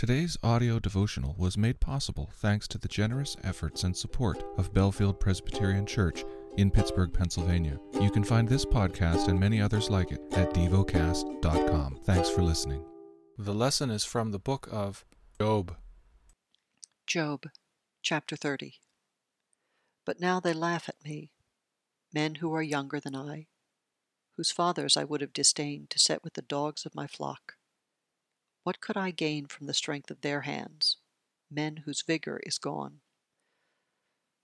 Today's audio devotional was made possible thanks to the generous efforts and support of Bellefield Presbyterian Church in Pittsburgh, Pennsylvania. You can find this podcast and many others like it at devocast.com. Thanks for listening. The lesson is from the book of Job. Job, chapter 30. But now they laugh at me, men who are younger than I, whose fathers I would have disdained to set with the dogs of my flock. What could I gain from the strength of their hands, men whose vigor is gone?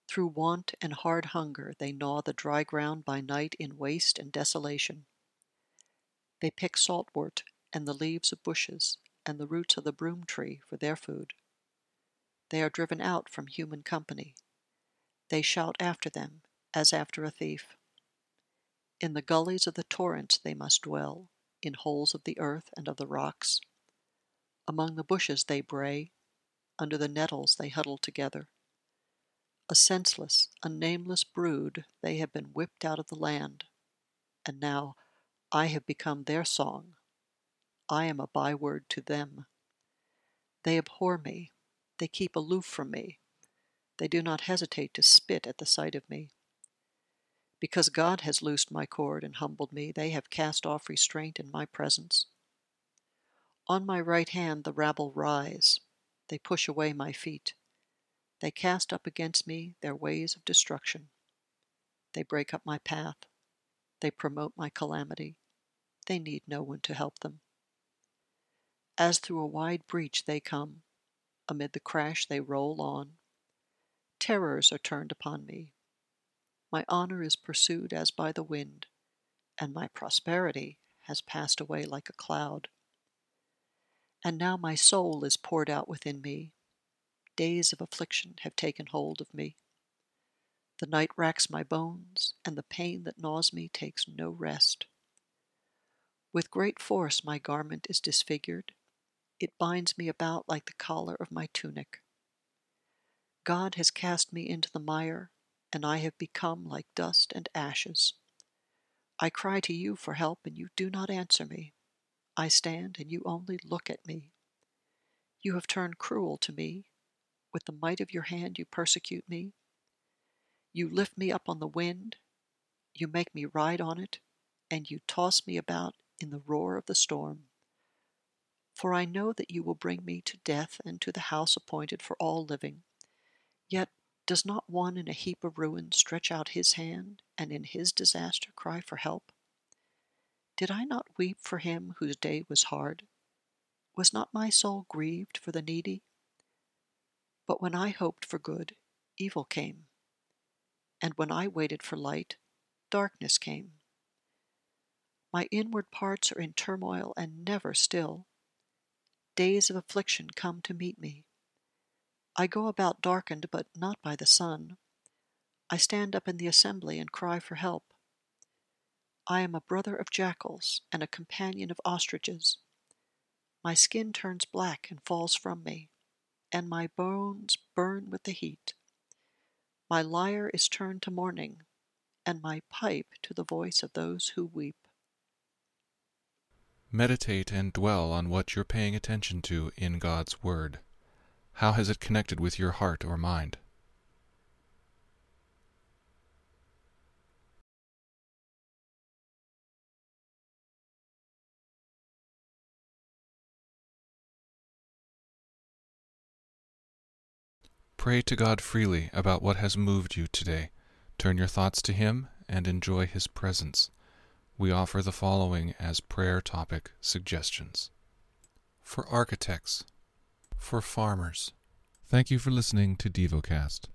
Through want and hard hunger they gnaw the dry ground by night in waste and desolation. They pick saltwort and the leaves of bushes and the roots of the broom tree for their food. They are driven out from human company. They shout after them as after a thief. In the gullies of the torrents they must dwell, in holes of the earth and of the rocks. Among the bushes they bray, under the nettles they huddle together. A senseless, a nameless brood, they have been whipped out of the land, and now I have become their song. I am a byword to them. They abhor me, they keep aloof from me, they do not hesitate to spit at the sight of me. Because God has loosed my cord and humbled me, they have cast off restraint in my presence. On my right hand the rabble rise. They push away my feet. They cast up against me their ways of destruction. They break up my path. They promote my calamity. They need no one to help them. As through a wide breach they come. Amid the crash they roll on. Terrors are turned upon me. My honor is pursued as by the wind, and my prosperity has passed away like a cloud. And now my soul is poured out within me. Days of affliction have taken hold of me. The night racks my bones, and the pain that gnaws me takes no rest. With great force my garment is disfigured. It binds me about like the collar of my tunic. God has cast me into the mire, and I have become like dust and ashes. I cry to you for help, and you do not answer me. I stand, and you only look at me. You have turned cruel to me. With the might of your hand, you persecute me. You lift me up on the wind. You make me ride on it, and you toss me about in the roar of the storm. For I know that you will bring me to death and to the house appointed for all living. Yet does not one in a heap of ruin stretch out his hand, and in his disaster cry for help? Did I not weep for him whose day was hard? Was not my soul grieved for the needy? But when I hoped for good, evil came. And when I waited for light, darkness came. My inward parts are in turmoil and never still. Days of affliction come to meet me. I go about darkened, but not by the sun. I stand up in the assembly and cry for help. I am a brother of jackals and a companion of ostriches. My skin turns black and falls from me, and my bones burn with the heat. My lyre is turned to mourning, and my pipe to the voice of those who weep. Meditate and dwell on what you're paying attention to in God's Word. How has it connected with your heart or mind? Pray to God freely about what has moved you today. Turn your thoughts to Him and enjoy His presence. We offer the following as prayer topic suggestions For architects, for farmers. Thank you for listening to DevoCast.